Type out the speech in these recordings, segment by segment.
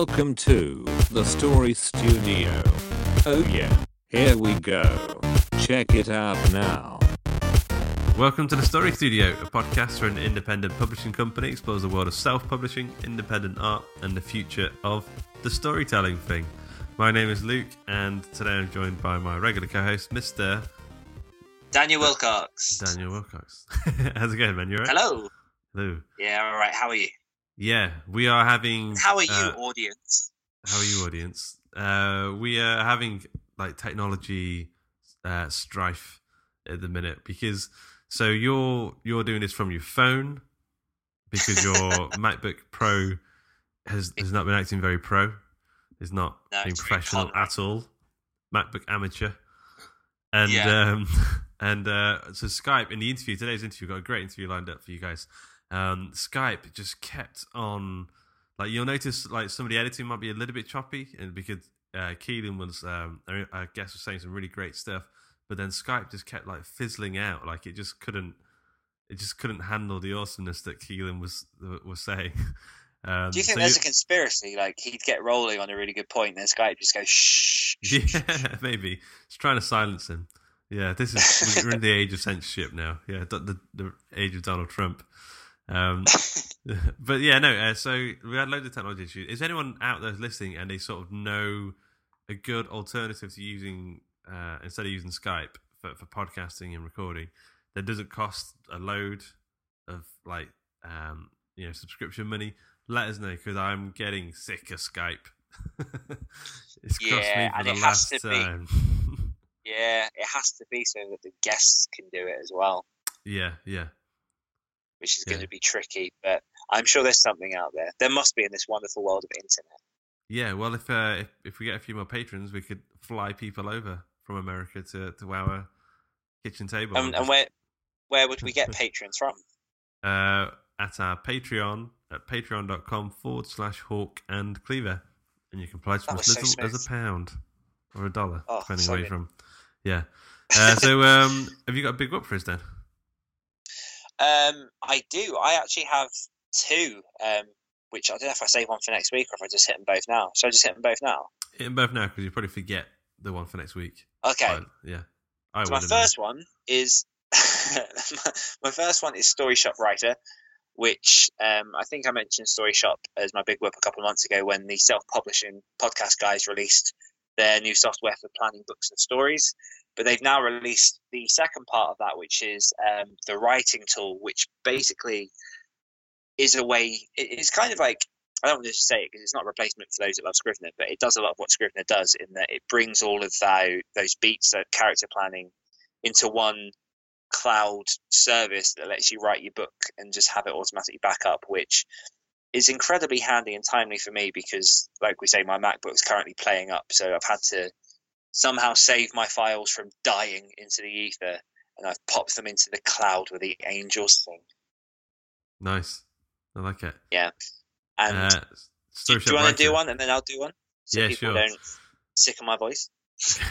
Welcome to the Story Studio. Oh yeah, here we go. Check it out now. Welcome to the Story Studio, a podcast for an independent publishing company explores the world of self publishing, independent art, and the future of the storytelling thing. My name is Luke, and today I'm joined by my regular co host, Mr. Daniel Wilcox. Daniel Wilcox. How's it going, man? You alright? Hello. Hello. Yeah, all right. How are you? Yeah, we are having. How are you, uh, audience? How are you, audience? Uh, we are having like technology uh, strife at the minute because so you're you're doing this from your phone because your MacBook Pro has has not been acting very pro. It's not No, being professional at all. MacBook amateur. And Yeah. um and uh so Skype in the interview today's interview got a great interview lined up for you guys. Um Skype just kept on like you'll notice like some of the editing might be a little bit choppy and because uh Kealan was um I guess was saying some really great stuff, but then Skype just kept like fizzling out like it just couldn't it just couldn't handle the awesomeness that Kealan was was saying. Um, Do you think so there's a conspiracy? Like he'd get rolling on a really good point, and then Skype just goes shh. Yeah, maybe. It's trying to silence him. Yeah, this is we're in the age of censorship now. Yeah, the the, the age of Donald Trump. Um, but yeah, no. Uh, so we had loads of technology issues. Is anyone out there listening and they sort of know a good alternative to using uh, instead of using Skype for, for podcasting and recording that doesn't cost a load of like um, you know subscription money? Let us know because I'm getting sick of Skype. it's cost me for the it has last be. time. Yeah, it has to be so that the guests can do it as well, yeah, yeah. Which is Yeah. going to be tricky. But I'm sure there's something out there. There must be in this wonderful world of internet. Yeah, well, if, uh, if if we get a few more patrons, we could fly people over from America to, to our kitchen table. And, and where where would we get patrons from? uh, at our Patreon at patreon.com forward slash hawk and cleaver. And you can pledge from as was so little as a pound or a dollar, Oh, depending so where you're from. Yeah. Uh, so, um, have you got a big whoop for us then? Um, I do. I actually have two. Um, which I don't know if I save one for next week or if I just hit them both now. Should I just hit them both now? Hit them both now because you probably forget the one for next week. Okay. Yeah. I So my first one is my first one is Story Shop Writer, which um, I think I mentioned Story Shop as my big whip a couple of months ago when the self-publishing podcast guys released their new software for planning books and stories. But they've now released the second part of that, which is um, the writing tool, which basically is a way. It's kind of like I don't want to say it because it's not a replacement for those that love Scrivener, but it does a lot of what Scrivener does in that it brings all of those, those beats, that character planning, into one cloud service that lets you write your book and just have it automatically back up, which is incredibly handy and timely for me because, like we say, my MacBook's currently playing up, so I've had to somehow save my files from dying into the ether, and I've popped them into the cloud where the angels sing. Nice. I like it. Yeah, and Uh, do, do you want to do one, and then I'll do one, so Yeah, people sure. don't sick of my voice.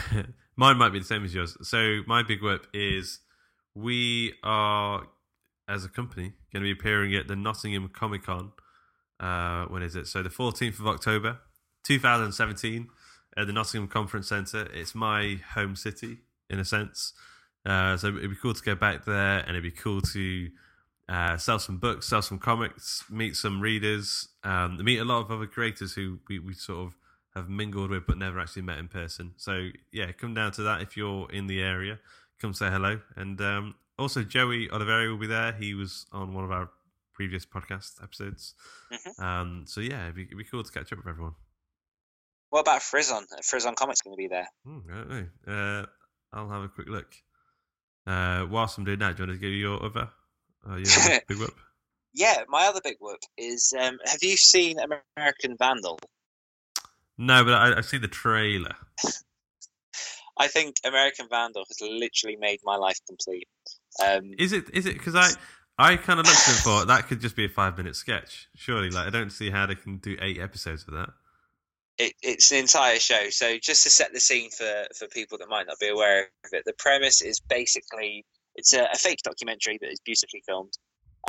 Mine might be the same as yours. So my big whip is we are as a company going to be appearing at the Nottingham Comic Con. Uh, when is it? So the 14th of October, 2017. At the Nottingham Conference Centre. It's my home city in a sense. Uh, so it'd be cool to go back there, and it'd be cool to uh, sell some books, sell some comics, meet some readers, um, meet a lot of other creators who we, we sort of have mingled with but never actually met in person. So yeah, come down to that if you're in the area. Come say hello, and um, also Joey Oliveri will be there. He was on one of our previous podcast episodes. Mhm. Um, so yeah, it'd be, it'd be cool to catch up with everyone. What about Frizzon? Frizzon Comics going to be there. Hmm, I don't know. Uh, I'll have a quick look. Uh, whilst I'm doing that, do you want to give your other? Uh, your other big whoop? Yeah, my other big whoop is um, have you seen American Vandal? No, but I, I've seen the trailer. I think American Vandal has literally made my life complete. Um, Is it? Is it? Because I, I kind of looked at it and thought that could just be a five minute sketch. Surely, like I don't see how they can do eight episodes of that. It, it's an entire show. So just to set the scene for for people that might not be aware of it, the premise is basically it's a, a fake documentary that is beautifully filmed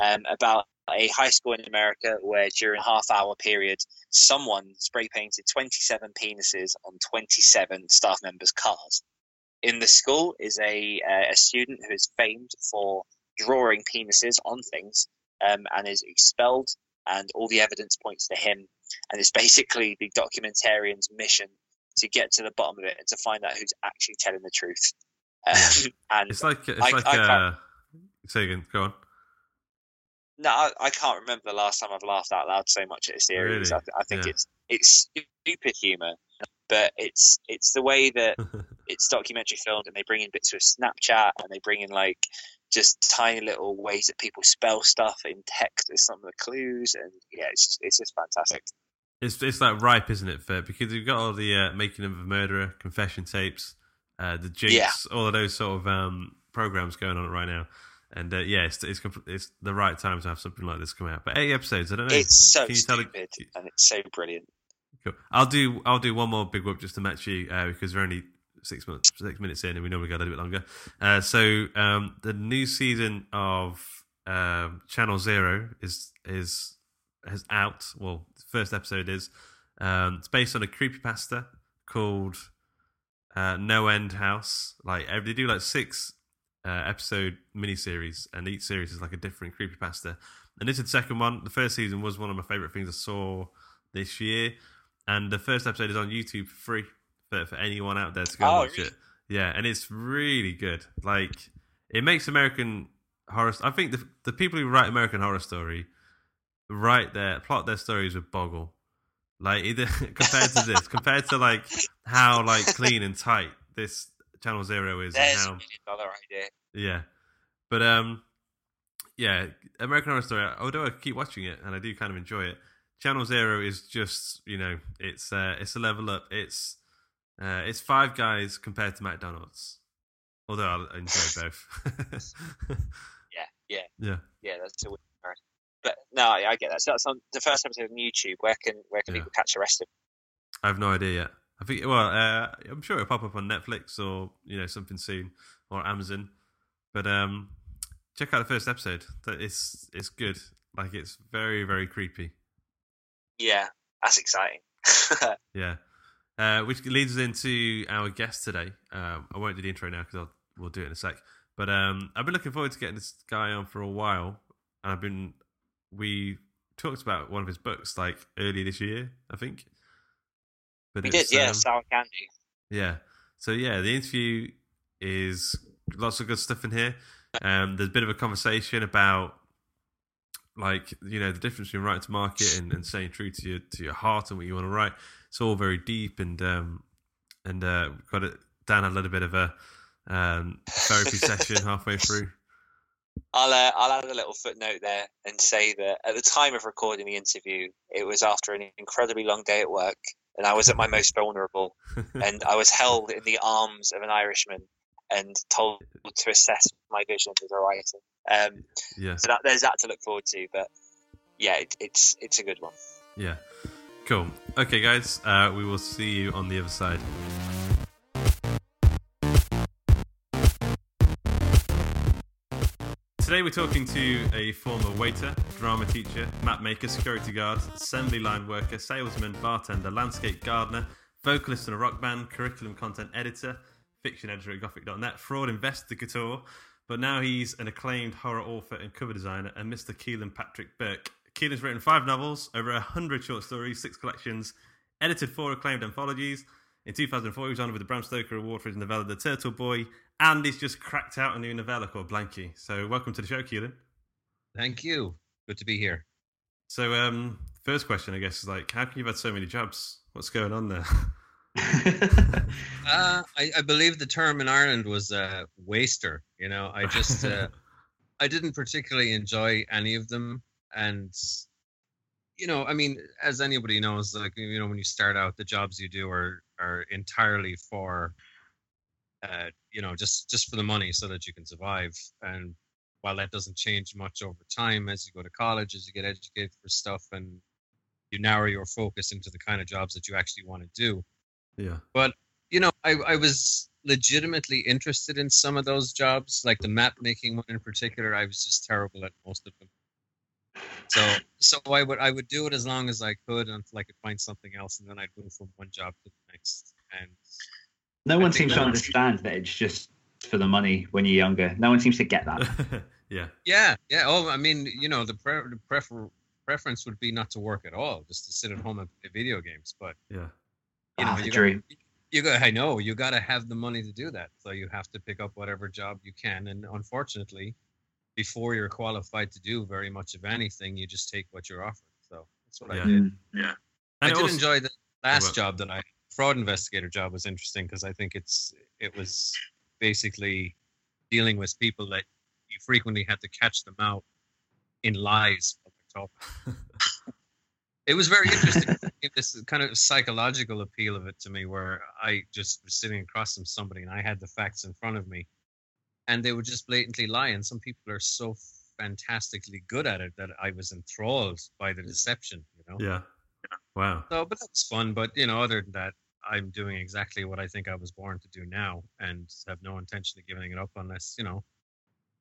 um, about a high school in America where during a half hour period, someone spray painted 27 penises on 27 staff members' cars. In the school is a uh, a student who is famed for drawing penises on things um, and is expelled, and all the evidence points to him and it's basically the documentarian's mission to get to the bottom of it and to find out who's actually telling the truth. Um, and It's like it's I- like I uh, say again. Go on. no, I, I can't remember the last time I've laughed out loud so much at a series. Really? I, th- I think Yeah. it's it's stupid humor, but it's it's the way that it's documentary filmed, and they bring in bits of Snapchat, and they bring in like just tiny little ways that people spell stuff in text as some of the clues, and yeah, it's just, it's just fantastic. It's it's like ripe, isn't it? For because you've got all the uh, making of a murderer, confession tapes, uh, the jinx, Yeah. all of those sort of um, programs going on right now. And uh, yeah, it's, it's it's the right time to have something like this come out. But eight episodes, I don't know. It's so Can you it- stupid, and it's so brilliant. Cool. I'll do I'll do one more big whoop just to match you uh, because we're only six months six minutes in and we normally go a little bit longer. Uh, so um, the new season of um, Channel Zero is is has out. Well, first episode is. Um, it's based on a creepypasta called uh, No End House. Like they do like six uh, episode miniseries, and each series is like a different creepypasta. And this is the second one. The first season was one of my favorite things I saw this year, and the first episode is on YouTube for free for, for anyone out there to go Oh, watch really? it. Yeah, and it's really good. Like it makes American horror. I think the the people who write American Horror Story write their plot their stories with boggle. Like either compared to this, compared to like how like clean and tight this Channel Zero is, There's a how million dollar idea. yeah, but um, yeah, American Horror Story. Although I keep watching it and I do kind of enjoy it, Channel Zero is just you know it's uh, it's a level up. It's uh, it's Five Guys compared to McDonald's. Although I enjoy both. Yeah, yeah, yeah, yeah. That's a weird comparison. But no, I, I get that. So that's on the first episode on YouTube. Where can where can Yeah. people catch the rest of? It? I have no idea yet. I think well, uh, I'm sure it'll pop up on Netflix or you know something soon or Amazon. But um, check out the first episode. That it's it's good. Like it's very very creepy. Yeah, that's exciting. Yeah. Uh, which leads us into our guest today. Um, I won't do the intro now because we'll do it in a sec. But um, I've been looking forward to getting this guy on for a while, and I've been we talked about one of his books like early this year, I think. But we did, yeah. um, Sour candy. yeah. So yeah, the interview is lots of good stuff in here. Um, there's a bit of a conversation about like you know the difference between writing to market and, and staying true to your to your heart and what you want to write. It's all very deep and um, and uh, got it. Dan had a little bit of a um, therapy session halfway through. I'll uh, I'll add a little footnote there and say that at the time of recording the interview, it was after an incredibly long day at work, and I was at my most vulnerable, and I was held in the arms of an Irishman and told to assess my vision as a writer. Um, yeah, so that, there's that to look forward to. But yeah, it, it's it's a good one. yeah, cool. Okay, guys, uh, we will see you on the other side. Today we're talking to a former waiter, drama teacher, map maker, security guard, assembly line worker, salesman, bartender, landscape gardener, vocalist in a rock band, curriculum content editor, fiction editor at Gothic.net, fraud investigator, but now he's an acclaimed horror author and cover designer, and Mr. Kealan Patrick Burke. Kealan's written five novels, over a hundred short stories, six collections, edited four acclaimed anthologies. In 2004, he was honored with the Bram Stoker Award for his novella The Turtle Boy, and he's just cracked out a new novella called Blanky. So, welcome to the show, Kealan. Thank you. Good to be here. So, um, first question, I guess, is like, how can you have had so many jobs? What's going on there? Uh, I, I believe the term in Ireland was uh, waster. You know, I just uh, I didn't particularly enjoy any of them, and you know, I mean, as anybody knows, like you know, when you start out, the jobs you do are are entirely for, uh, you know, just just for the money so that you can survive. And while that doesn't change much over time as you go to college, as you get educated for stuff, and you narrow your focus into the kind of jobs that you actually want to do. Yeah. But you know, I, I was legitimately interested in some of those jobs, like the map making one in particular. I was just terrible at most of them. So so I would I would do it as long as I could until I could find something else, and then I'd move from one job to the next. And no one seems to understand that it's just for the money when you're younger. No one seems to get that. yeah. yeah, yeah. Oh, I mean, you know, the, pre- the prefer- preference would be not to work at all, just to sit at home and play video games. But Yeah. You know, Ah, the you dream. Got, you got. I know you got to have the money to do that. So you have to pick up whatever job you can. And unfortunately, before you're qualified to do very much of anything, you just take what you're offered. So that's what Yeah. I did. Yeah. And I it did also- enjoy the last well- job that I fraud investigator job was interesting because I think it's it was basically dealing with people that you frequently had to catch them out in lies while they're talking. It was very interesting. this kind of psychological appeal of it to me, where I just was sitting across from somebody and I had the facts in front of me, and they were just blatantly lying. Some people are so fantastically good at it that I was enthralled by the deception. You know. Yeah. Wow. So, but that's fun. But you know, other than that, I'm doing exactly what I think I was born to do now, and have no intention of giving it up unless you know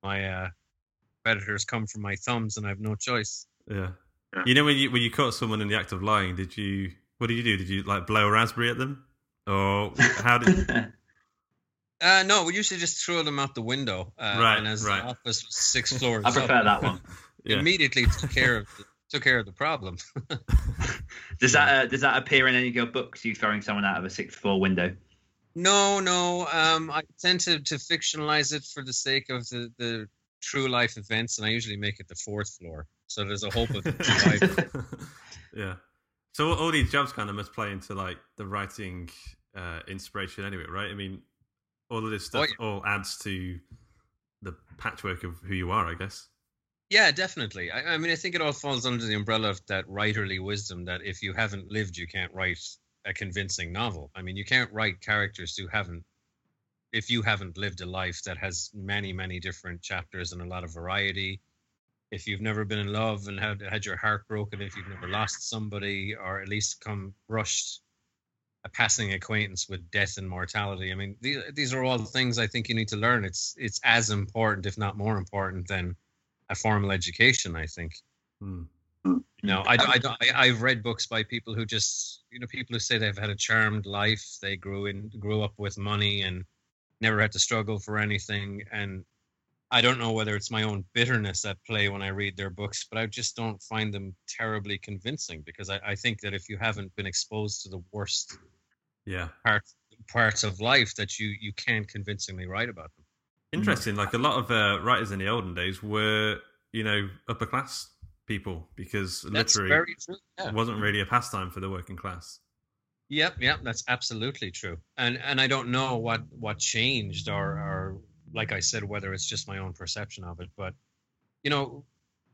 my uh, predators come from my thumbs, and I have no choice. Yeah. You know when you when you caught someone in the act of lying, did you what did you do? Did you like blow a raspberry at them? Or how did Uh, no, we usually just throw them out the window. Uh, Right, And as right. the office was six floors, I up, prefer that one. yeah. Immediately took care of the, took care of the problem. Does that uh, does that appear in any of your books? You throwing someone out of a sixth floor window? No, no. Um, I tend to, to fictionalize it for the sake of the, the true life events, and I usually make it the fourth floor. So there's a hope of survival. yeah. So all- these jobs kind of must play into like the writing uh, inspiration anyway, right? I mean, all of this stuff Oh, all adds to the patchwork of who you are, I guess. Yeah, definitely. I, I mean, I think it all falls under the umbrella of that writerly wisdom that if you haven't lived, you can't write a convincing novel. I mean, you can't write characters who haven't, if you haven't lived a life that has many, many different chapters and a lot of variety. If you've never been in love and had, had your heart broken, if you've never lost somebody or at least come brushed a passing acquaintance with death and mortality. I mean, these, these are all things I think you need to learn. It's it's as important, if not more important, than a formal education. I think. Hmm. No, I, don't- I, I, I've read books by people who just, you know, people who say they've had a charmed life. They grew in, grew up with money and never had to struggle for anything. And I don't know whether it's my own bitterness at play when I read their books, but I just don't find them terribly convincing because I, I think that if you haven't been exposed to the worst Yeah. parts parts of life, that you you can't convincingly write about them. Interesting. Like a lot of uh, writers in the olden days were, you know, upper class people because That's literary very true. Yeah. wasn't really a pastime for the working class. Yep, yep, that's absolutely true. And and I don't know what what changed or or like I said whether it's just my own perception of it, but you know,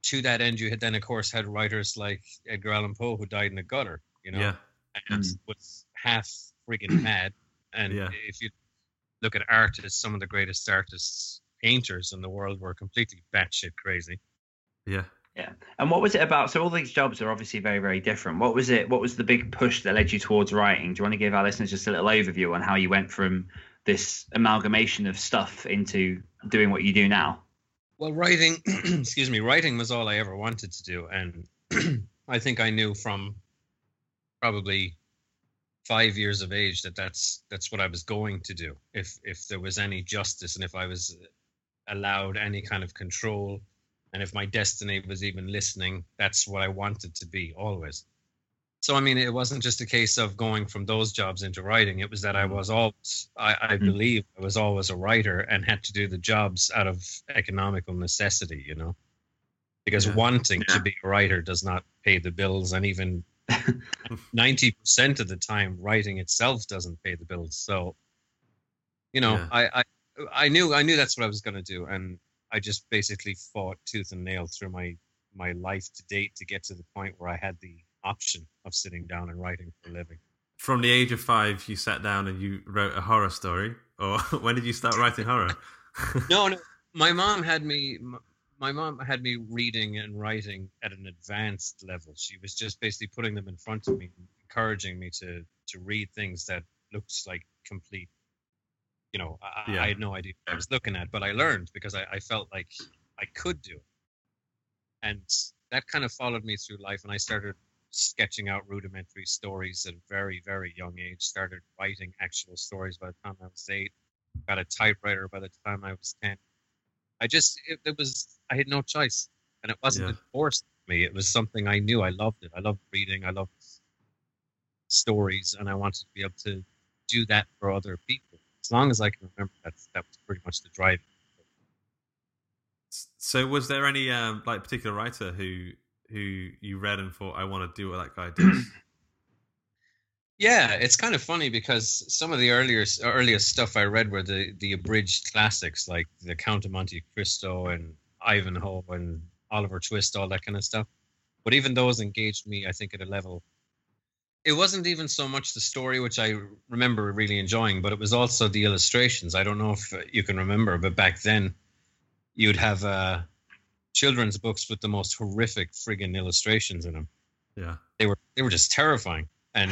to that end you had then of course had writers like Edgar Allan Poe who died in the gutter, you know, Yeah. and Mm. was half freaking mad. And Yeah. if you look at artists, some of the greatest artists, painters in the world were completely batshit crazy. Yeah. Yeah. And what was it about? So all these jobs are obviously very, very different. What was it? What was the big push that led you towards writing? Do you want to give our listeners just a little overview on how you went from this amalgamation of stuff into doing what you do now? Well, writing, excuse me, writing was all I ever wanted to do, and I think I knew from probably five years of age that that's that's what I was going to do. If if there was any justice and if I was allowed any kind of control, and if my destiny was even listening, that's what I wanted to be always. So I mean, it wasn't just a case of going from those jobs into writing. It was that I Mm. was always, I, I Mm. believe, I was always a writer and had to do the jobs out of economical necessity. You know, because Yeah. wanting Yeah. to be a writer does not pay the bills, and even ninety percent of the time, writing itself doesn't pay the bills. So, you know, Yeah. I, I I knew I knew that's what I was going to do, and I just basically fought tooth and nail through my my life to date to get to the point where I had the option of sitting down and writing for a living. From the age of five, you sat down and you wrote a horror story, or when did you start writing horror? No, no, my mom had me. My mom had me reading and writing at an advanced level. She was just basically putting them in front of me, encouraging me to to read things that looked like complete. You know, I, Yeah. I had no idea what I was looking at, but I learned because I, I felt like I could do it, and that kind of followed me through life. And I started sketching out rudimentary stories at a very, very young age. Started writing actual stories by the time I was eight. Got a typewriter by the time I was ten. I just it, it was I had no choice, and it wasn't Yeah. forced me. It was something I knew. I loved it. I loved reading. I loved stories, and I wanted to be able to do that for other people. As long as I can remember, that's that was pretty much the drive. so, was there any um, like particular writer who who you read and thought, I want to do what that guy did? Yeah, it's kind of funny because some of the earlier earliest stuff I read were the the abridged classics like the Count of Monte Cristo and Ivanhoe and Oliver Twist, all that kind of stuff. But even those engaged me, I think, at a level. It wasn't even so much the story, which I remember really enjoying, but it was also the illustrations. I don't know if uh, you can remember, but back then, you'd have uh, children's books with the most horrific friggin' illustrations in them. yeah, They were they were just terrifying, and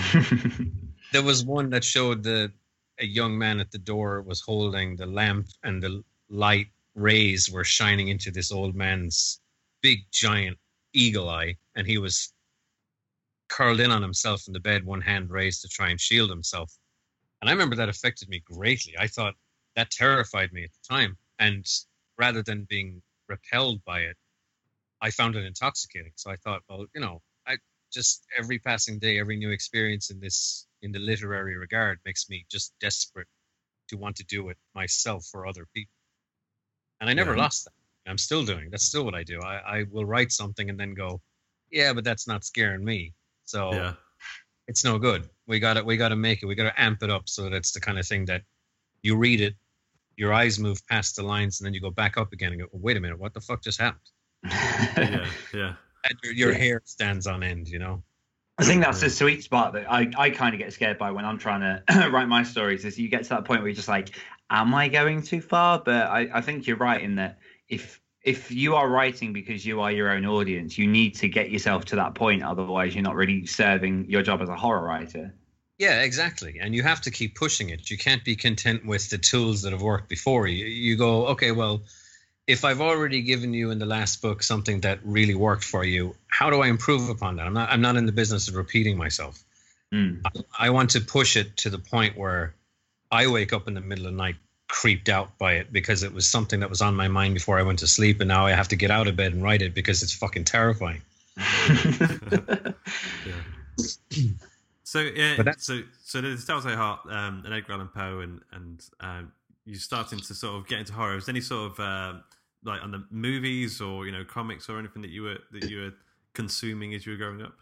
there was one that showed the a young man at the door was holding the lamp and the light rays were shining into this old man's big giant eagle eye and he was curled in on himself in the bed one hand raised to try and shield himself and i remember that affected me greatly i thought that terrified me at the time and rather than being repelled by it i found it intoxicating so i thought well you know i just every passing day, every new experience in this in the literary regard makes me just desperate to want to do it myself for other people. And I never Yeah. lost that. I'm still doing. That's still what I do. I, I will write something and then go, yeah, but that's not scaring me. So yeah, it's no good. We got to we got to make it. We got to amp it up so that it's the kind of thing that you read it, your eyes move past the lines, and then you go back up again and go, wait a minute, what the fuck just happened? yeah, yeah. And your, your Yeah. hair stands on end. You know. I think that's the sweet spot that I, I kind of get scared by when I'm trying to write my stories. Is you get to that point where you're just like, am I going too far? But I, I think you're right in that if if you are writing because you are your own audience, you need to get yourself to that point. Otherwise, you're not really serving your job as a horror writer. Yeah, exactly. And you have to keep pushing it. You can't be content with the tools that have worked before you. You go, okay, well, if I've already given you in the last book something that really worked for you, how do I improve upon that? I'm not I'm not in the business of repeating myself. Mm. I want to push it to the point where I wake up in the middle of the night creeped out by it because it was something that was on my mind before I went to sleep and now I have to get out of bed and write it because it's fucking terrifying. So yeah, that's- so so there's Tell-Tale Heart um, and Edgar Allan Poe, and and um, you starting to sort of get into horror. Is there any sort of um like on the movies or you know comics or anything that you were that you were consuming as you were growing up?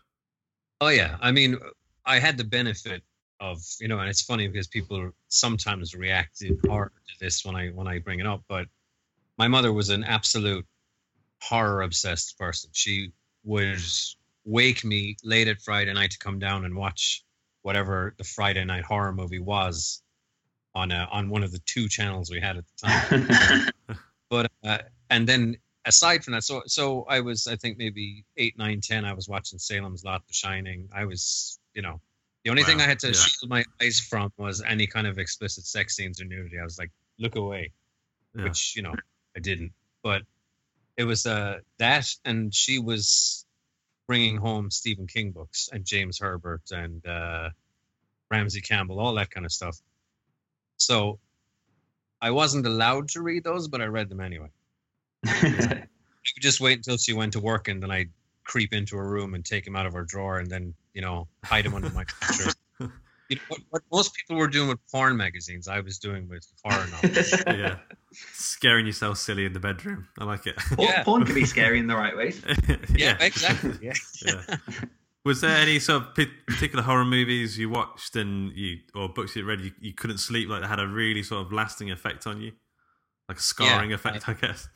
Oh yeah, I mean, I had the benefit of you know, and it's funny because people sometimes react in horror to this when I when I bring it up. But my mother was an absolute horror obsessed person. She would wake me late at Friday night to come down and watch whatever the Friday night horror movie was on a, on one of the two channels we had at the time but uh, and then aside from that so so i was i think maybe eight nine ten i was watching salem's lot the shining i was you know the only thing i had to yeah. shield my eyes from was any kind of explicit sex scenes or nudity i was like look away Yeah. which you know i didn't but it was uh that and she was bringing home stephen king books and james herbert and uh Ramsey Campbell, all that kind of stuff. So I wasn't allowed to read those, but I read them anyway. I would just wait until she went to work, and then I'd creep into a room and take him out of our drawer, and then you know hide him under my mattress. You know, what, what most people were doing with porn magazines, I was doing with horror novels. yeah. Scaring yourself silly in the bedroom. I like it. Porn- Yeah. Porn can be scary in the right ways. yeah, exactly. Yeah. yeah. Was there any sort of p- particular horror movies you watched and you or books you read you, you couldn't sleep like that had a really sort of lasting effect on you, like a scarring Yeah, effect, I guess.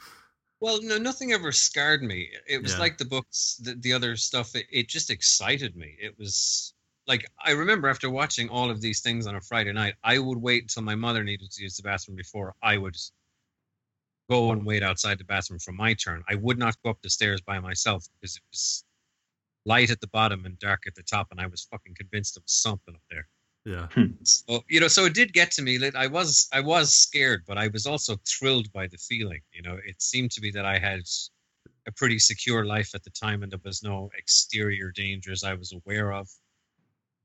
Well, no, nothing ever scared me. It was Yeah. like the books, the, the other stuff. It, it just excited me. It was like I remember after watching all of these things on a Friday night, I would wait until my mother needed to use the bathroom before I would go and wait outside the bathroom for my turn. I would not go up the stairs by myself because it was light at the bottom and dark at the top, and I was fucking convinced there was something up there. Yeah. So you know, so it did get to me. Like, I was I was scared, but I was also thrilled by the feeling. You know, it seemed to me that I had a pretty secure life at the time, and there was no exterior dangers I was aware of.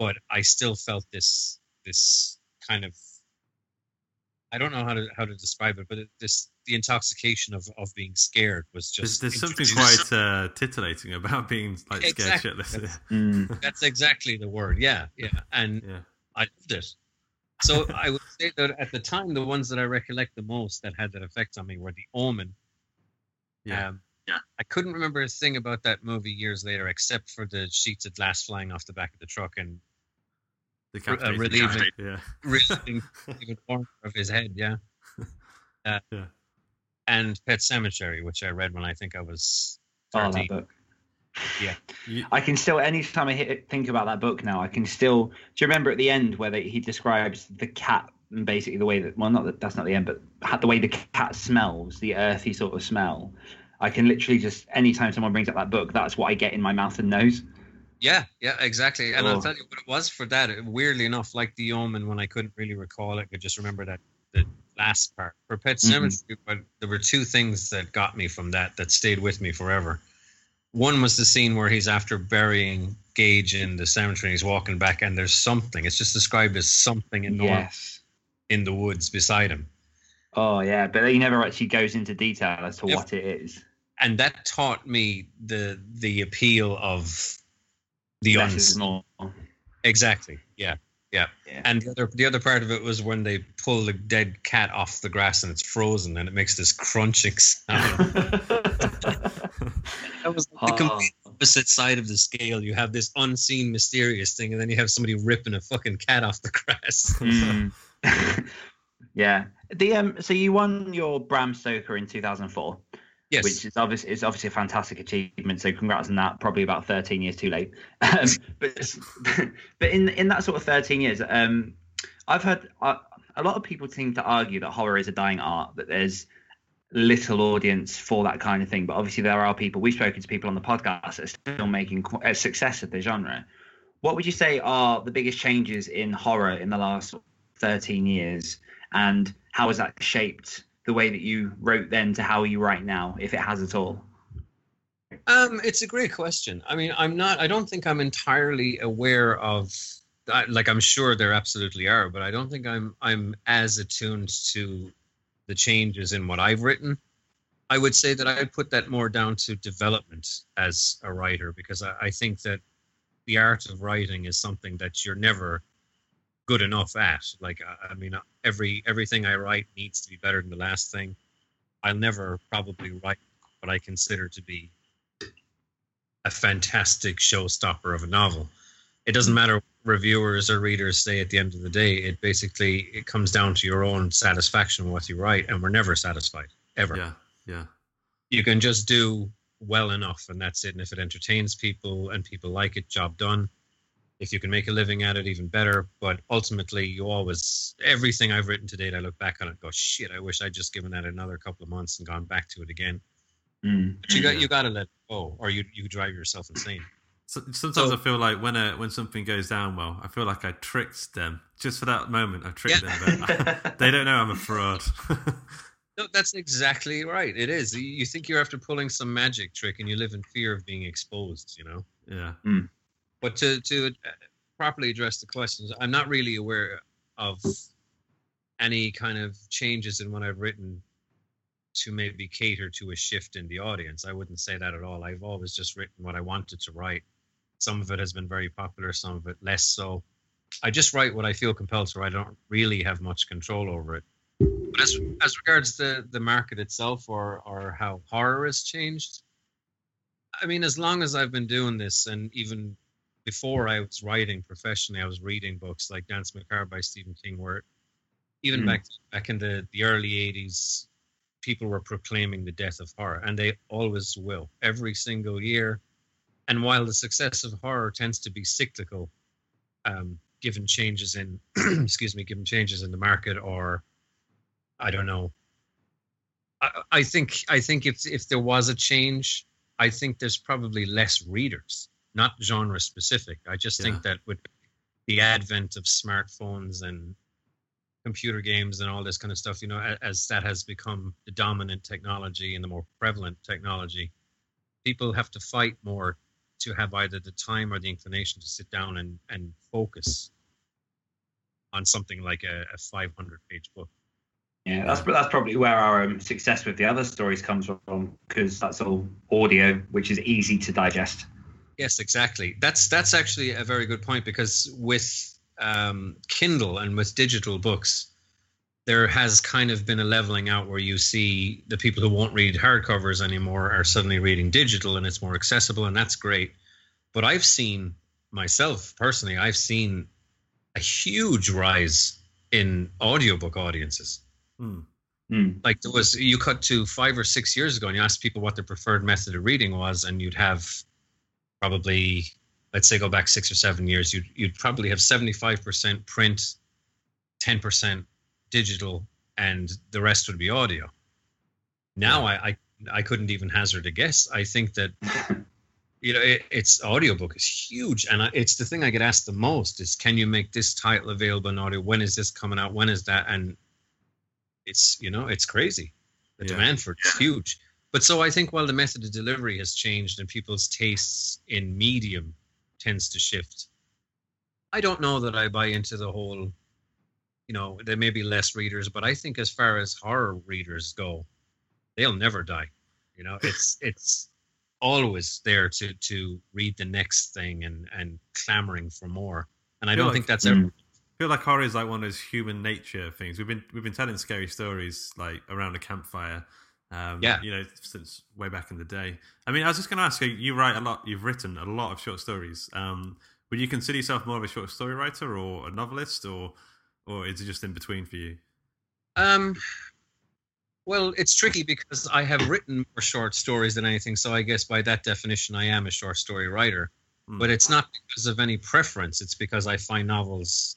But I still felt this this kind of I don't know how to how to describe it, but it, this the intoxication of of being scared was just there's something quite uh, titillating about being like scared Exactly. shitless. Mm. That's exactly the word. Yeah, yeah, and Yeah. I loved it. So I would say that at the time, the ones that I recollect the most that had that effect on me were The Omen. Yeah. Um, yeah. I couldn't remember a thing about that movie years later, except for the sheets of glass flying off the back of the truck and The uh, captain. relieving- Yeah. reaching the corner of his head. Yeah. Uh, Yeah. And Pet Sematary, which I read when I think I was Oh, 13. Book. You- I can still, anytime I hit, think about that book now, I can still. Do you remember at the end where they, he describes the cat and basically the way that, well, not that that's not the end, but the way the cat smells, the earthy sort of smell. I can literally just, anytime someone brings up that book, that's what I get in my mouth and nose. Yeah, yeah, exactly. And Oh. I'll tell you what it was for that. Weirdly enough, like the Omen, when I couldn't really recall it, I just remember that the last part. For Pet Mhm. But there were two things that got me from that that stayed with me forever. One was the scene where he's after burying Gage in the cemetery, and he's walking back, and there's something. It's just described as something enormous Yes. in the woods beside him. Oh, yeah. But he never actually goes into detail as to Yep. what it is. And that taught me the the appeal of the Less unseen. Exactly. Yeah. Yeah. Yeah. And the other the other part of it was when they pull the dead cat off the grass and it's frozen and it makes this crunching sound. that was like the Oh. complete opposite side of the scale. You have this unseen, mysterious thing, and then you have somebody ripping a fucking cat off the grass. Mm. yeah. The um. So you won your Bram Stoker in 2004. Yes. which is obviously is obviously a fantastic achievement. So congrats on that. Probably about 13 years too late. Um, but but in in that sort of 13 years, um, I've heard uh, a lot of people seem to argue that horror is a dying art. That there's little audience for that kind of thing. But obviously there are people. We've spoken to people on the podcast that are still making a success of the genre. What would you say are the biggest changes in horror in the last 13 years, and how has that shaped the way that you wrote then to how you write now, if it has at all? Um, it's a great question. I mean, I'm not. I don't think I'm entirely aware of. Like, I'm sure there absolutely are, but I don't think I'm. I'm as attuned to the changes in what I've written. I would say that I put that more down to development as a writer because I, I think that the art of writing is something that you're never good enough at. Like, I, I mean, every everything I write needs to be better than the last thing. I'll never probably write what I consider to be a fantastic showstopper of a novel. It doesn't matter what reviewers or readers say at the end of the day. It basically it comes down to your own satisfaction with what you write, and we're never satisfied ever. Yeah. Yeah. You can just do well enough, and that's it. And if it entertains people and people like it, job done. If you can make a living at it, even better. But ultimately, you always everything I've written to date, I look back on it, go shit. I wish I'd just given that another couple of months and gone back to it again. Mm. But you got Yeah. you got to let go, or you you drive yourself insane. So, sometimes So- I feel like when a, when something goes down well, I feel like I tricked them just for that moment. I tricked Yeah. them. But they don't know I'm a fraud. No, that's exactly right. It is. You- You think you're after pulling some magic trick, and you live in fear of being exposed. You know. yeah. But to to uh, properly address the questions, I'm not really aware of any kind of changes in what I've written to maybe cater to a shift in the audience. I wouldn't say that at all. I've always just written what I wanted to write. Some of it has been very popular, some of it less so. I just write what I feel compelled to. I don't really have much control over it. But as as regards the the market itself, or or how horror has changed, I mean, as long as I've been doing this, and even before I was writing professionally, I was reading books like Danse Macabre by Stephen King, where even Mm. back back in the, the early '80s, people were proclaiming the death of horror, and they always will every single year. And while the success of horror tends to be cyclical, um, given changes in excuse me, given changes in the market, or I don't know. I, I think I think if if there was a change, I think there's probably less readers, not genre specific. I just Yeah. think that with the advent of smartphones and computer games and all this kind of stuff, you know, a- as that has become the dominant technology and the more prevalent technology, people have to fight more to have either the time or the inclination to sit down and, and focus on something like a, a 500 page book. Yeah, that's that's probably where our um, success with the other stories comes from because that's all audio, which is easy to digest. Yes, exactly. That's that's actually a very good point because with um, Kindle and with digital books, there has kind of been a leveling out where you see the people who won't read hardcovers anymore are suddenly reading digital and it's more accessible and that's great. But I've seen myself personally, I've seen a huge rise in audiobook audiences Hmm. Hmm. like there was you cut to five or six years ago and you asked people what their preferred method of reading was and you'd have probably let's say go back six or seven years you'd, you'd probably have 75% print 10% digital and the rest would be audio. Now I, I i couldn't even hazard a guess. I think that you know it, it's audiobook is huge and I, it's the thing i get asked the most is can you make this title available in audio? When is this coming out? When is that? And it's you know it's crazy. The Yeah. demand for it is huge but so i think while the method of delivery has changed and people's tastes in medium tends to shift i don't know that i buy into the whole you know there may be less readers but i think as far as horror readers go they'll never die you know it's it's always there to to read the next thing and and clamoring for more and i don't like- think that's Mm. ever I feel like horror is like one of those human nature things. We've been we've been telling scary stories like around a campfire. Um, Yeah. you know, since way back in the day. I mean, I was just going to ask you. You write a lot. You've written a lot of short stories. Um, would you consider yourself more of a short story writer or a novelist, or or is it just in between for you? Um, well, it's tricky because I have written more short stories than anything, so I guess by that definition, I am a short story writer. Hmm. But it's not because of any preference; it's because I find novels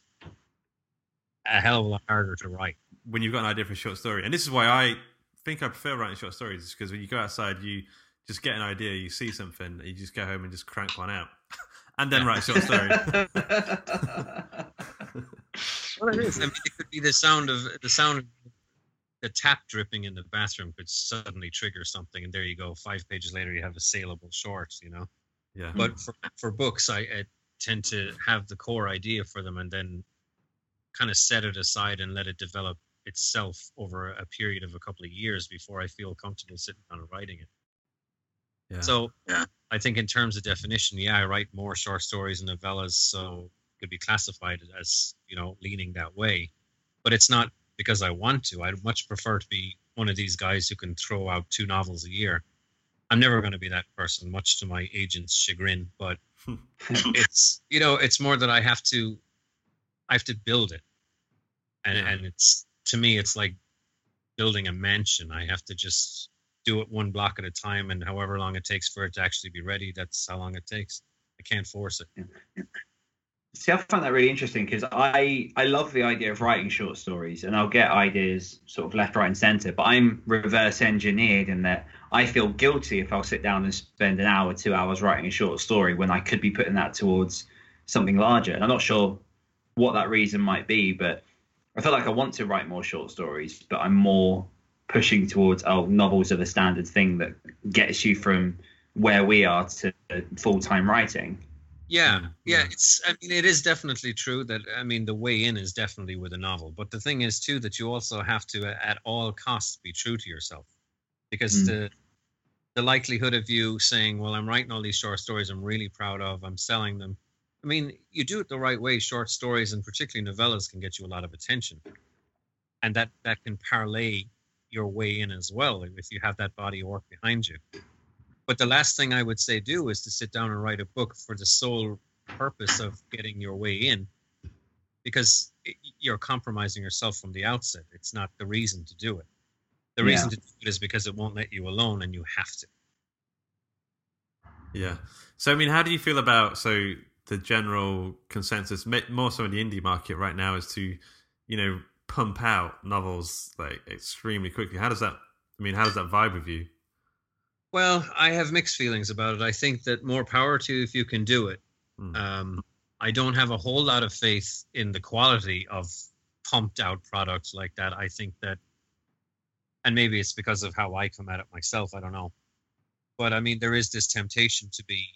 a hell of a lot harder to write. when you've got an idea for a short story. And this is why I think I prefer writing short stories, because when you go outside, you just get an idea, you see something, you just go home and just crank one out, and then write a short story. Well, it is. I mean, it could be the sound of the sound of the tap dripping in the bathroom could suddenly trigger something, and there you go. Five pages later, you have a saleable short. You know. yeah. but for, for books I, I tend to have the core idea for them and then kind of set it aside and let it develop itself over a period of a couple of years before i feel comfortable sitting down and writing it. Yeah. so i think in terms of definition yeah i write more short stories and novellas so it could be classified as you know leaning that way. But it's not because i want to. I'd much prefer to be one of these guys who can throw out two novels a year. I'm never going to be that person much to my agent's chagrin but it's you know it's more that i have to i have to build it. And Yeah. and it's to me it's like building a mansion i have to just do it one block at a time and however long it takes for it to actually be ready that's how long it takes i can't force it See, I find that really interesting because I I love the idea of writing short stories, and I'll get ideas sort of left, right, and centre. But I'm reverse engineered in that I feel guilty if I'll sit down and spend an hour, two hours writing a short story when I could be putting that towards something larger. And I'm not sure what that reason might be, but I feel like I want to write more short stories, but I'm more pushing towards oh, novels are the standard thing that gets you from where we are to full time writing. Yeah, Mm, yeah, yeah. it's. I mean, it is definitely true that. I mean, the way in is definitely with a novel, but the thing is too that you also have to, uh, at all costs, be true to yourself, because Mm. the the likelihood of you saying, "Well, I'm writing all these short stories. I'm really proud of. I'm selling them." I mean, you do it the right way. Short stories and particularly novellas can get you a lot of attention, and that that can parlay your way in as well if you have that body of work behind you. But the last thing I would say do is to sit down and write a book for the sole purpose of getting your way in, because you're compromising yourself from the outset. It's not the reason to do it. The Yeah. reason to do it is because it won't let you alone, and you have to. Yeah. So I mean, how do you feel about so the general consensus, more so in the indie market right now, is to you know pump out novels like extremely quickly. How does that? I mean, how does that vibe with you? Well, I have mixed feelings about it. I think that more power to you if you can do it. Hmm. Um, I don't have a whole lot of faith in the quality of pumped out products like that. I think that, and maybe it's because of how I come at it myself. I don't know. But I mean, there is this temptation to be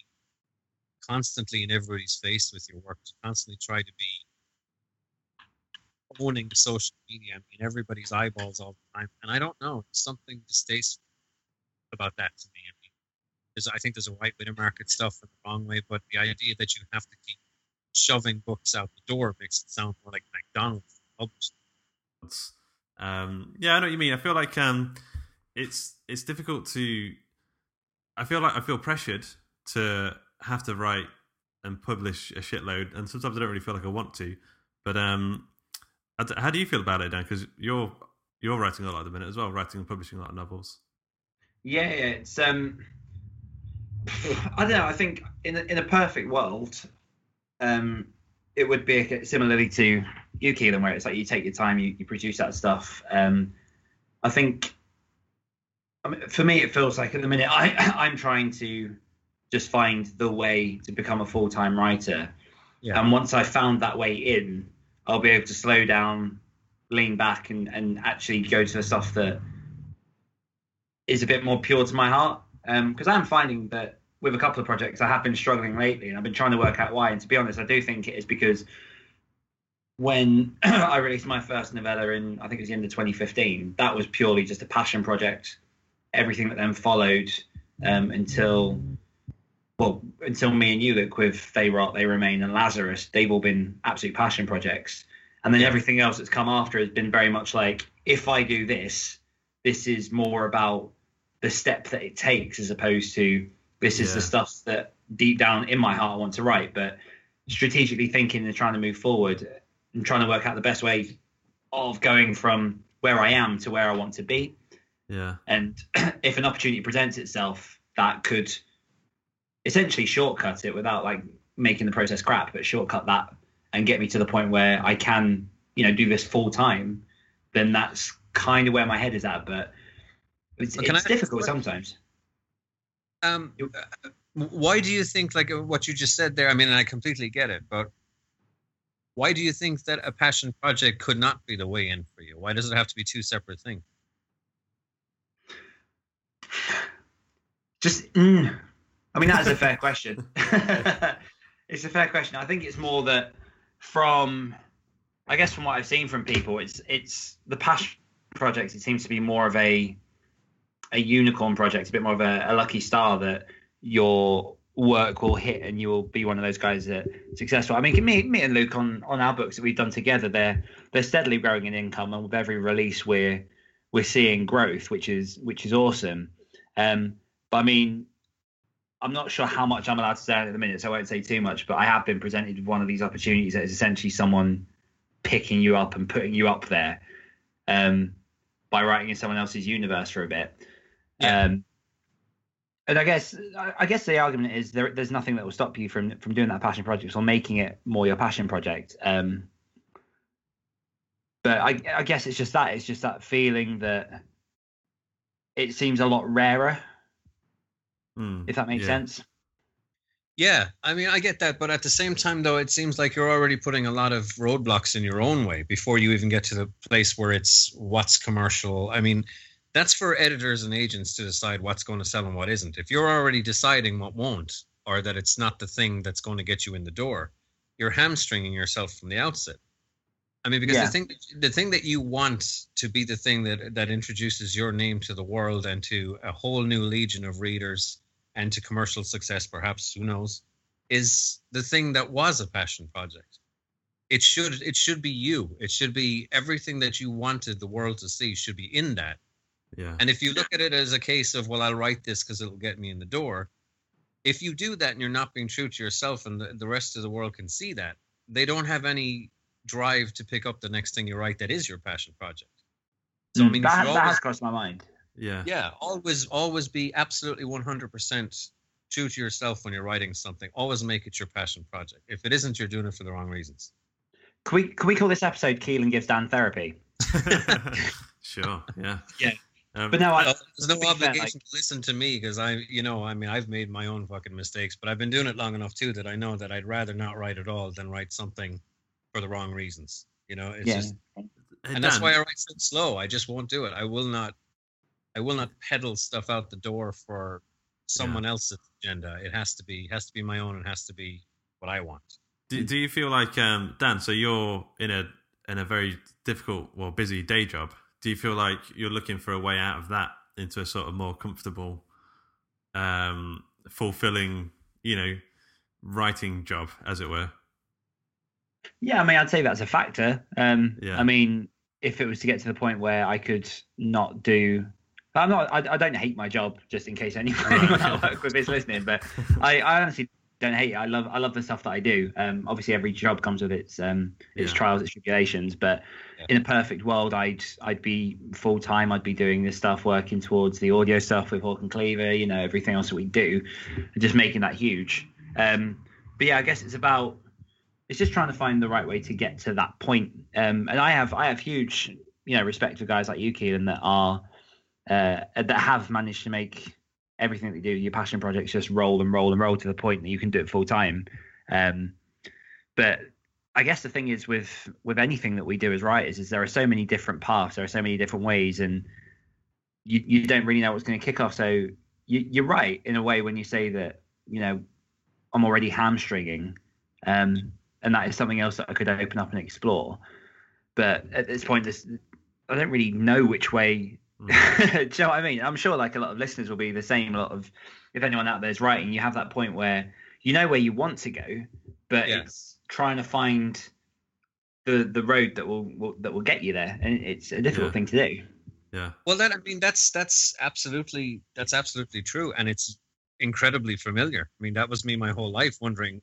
constantly in everybody's face with your work, to constantly try to be owning the social media. I mean, everybody's eyeballs all the time. And I don't know. There's something distasteful about that to me. I mean, there's, I think there's a right way to market stuff in the wrong way, but the idea that you have to keep shoving books out the door makes it sound more like McDonald's. publishing. Um, yeah, I know what you mean. I feel like um, it's it's difficult to. I feel like I feel pressured to have to write and publish a shitload, and sometimes I don't really feel like I want to. But um, how do you feel about it, Dan? Because you're you're writing a lot at the minute as well, writing and publishing a lot of novels. Yeah, it's um, I don't know. I think in a, in a perfect world, um, it would be similarly to you, Kealan, where it's like you take your time, you, you produce that stuff. Um, I think, I mean, for me, it feels like at the minute I I'm trying to just find the way to become a full time writer, Yeah. and once I found that way in, I'll be able to slow down, lean back, and and actually go to the stuff that is a bit more pure to my heart. Because I'm finding that with a couple of projects, I have been struggling lately, and I've been trying to work out why. And to be honest, I do think it is because when I released my first novella in, I think it was the end of 2015, that was purely just a passion project. Everything that then followed um, until, well, until me and you look with They Rot, They Remain, and Lazarus, they've all been absolute passion projects. And then everything else that's come after has been very much like, if I do this, this is more about the step that it takes as opposed to this is the stuff that deep down in my heart I want to write. But strategically thinking and trying to move forward and trying to work out the best way of going from where I am to where I want to be. Yeah, And if an opportunity presents itself that could essentially shortcut it without like making the process crap, but shortcut that and get me to the point where I can, you know, do this full time, then that's kind of where my head is at. But it's, Well, it's I ask a difficult sometimes. Um, uh, why do you think, like uh, what you just said there? I mean, and I completely get it, but why do you think that a passion project could not be the way in for you? Why does it have to be two separate things? Just, mm, I mean, that is a fair question. it's a fair question. I think it's more that from, I guess, from what I've seen from people, it's it's the passion project. It seems to be more of a a unicorn project, a bit more of a, a lucky star that your work will hit and you will be one of those guys that successful. I mean, me, me and Luke on on our books that we've done together, they're they're steadily growing in income, and with every release, we're we're seeing growth, which is which is awesome. Um, but I mean, I'm not sure how much I'm allowed to say at the minute, so I won't say too much. But I have been presented with one of these opportunities that is essentially someone picking you up and putting you up there um, by writing in someone else's universe for a bit. Yeah. Um, and I guess I guess the argument is there, there's nothing that will stop you from from doing that passion project or making it more your passion project. Um, but I, I guess it's just that it's just that feeling that it seems a lot rarer Mm, if that makes yeah. sense. Yeah, I mean, I get that, but at the same time, though, it seems like you're already putting a lot of roadblocks in your own way before you even get to the place where it's what's commercial. I mean, that's for editors and agents to decide what's going to sell and what isn't. If you're already deciding what won't, or that it's not the thing that's going to get you in the door, you're hamstringing yourself from the outset. I mean, because Yeah. the thing the thing that you want to be the thing that that introduces your name to the world and to a whole new legion of readers and to commercial success, perhaps who knows, is the thing that was a passion project. It should it should be you. It should be everything that you wanted the world to see should be in that. Yeah. And if you look at it as a case of, well, I'll write this because it'll get me in the door, if you do that and you're not being true to yourself and the, the rest of the world can see that, they don't have any drive to pick up the next thing you write that is your passion project. So, I mean, you that, should that has always, crossed my mind. yeah. yeah, always, always be absolutely 100% true to yourself when you're writing something. Always make it your passion project. If it isn't, you're doing it for the wrong reasons. Can we can we call this episode Kealan gives Dan therapy? sure. Yeah. Yeah. Um, But no, I, there's no to be fair, obligation like- to listen to me because I, you know, I mean, I've made my own fucking mistakes, but I've been doing it long enough too that I know that I'd rather not write at all than write something for the wrong reasons. You know, it's yeah. just, hey, and that's why I write so slow. I just won't do it. I will not, I will not peddle stuff out the door for someone else's agenda. It has to be, has to be my own. and has to be what I want. Do, do you feel like um, Dan? So you're in a in a very difficult, well, busy day job. Do you feel like you're looking for a way out of that into a sort of more comfortable, um, fulfilling, you know, writing job, as it were? Yeah, I mean, I'd say that's a factor. Um, Yeah. I mean, if it was to get to the point where I could not do, I'm not, I, I don't hate my job, just in case anyone, Right. anyone I work with is listening. But I, I honestly don't hate it. I love, I love the stuff that I do. Um, obviously, every job comes with its, um, its Yeah. trials, its tribulations. But Yeah. in a perfect world, I'd, I'd be full time. I'd be doing this stuff, working towards the audio stuff with Hawk and Cleaver. You know, everything else that we do, and just making that huge. Um, but yeah, I guess it's about it's just trying to find the right way to get to that point. Um, and I have I have huge you know respect for guys like you, Kealan, that are uh, that have managed to make everything that you do, your passion projects, just roll and roll and roll to the point that you can do it full time. Um, but I guess the thing is with with anything that we do as writers is there are so many different paths, there are so many different ways, and you you don't really know what's going to kick off. So you, you're right in a way when you say that you know I'm already hamstringing, um, and that is something else that I could open up and explore. But at this point, this I don't really know which way. Mm. do you know what I mean? I'm sure like a lot of listeners will be the same. A lot of if anyone out there is writing, you have that point where you know where you want to go, but Yeah. it's trying to find the the road that will, will that will get you there, and it's a difficult Yeah. thing to do. Yeah. Well, that I mean, that's that's absolutely that's absolutely true, and it's incredibly familiar. I mean, that was me my whole life, wondering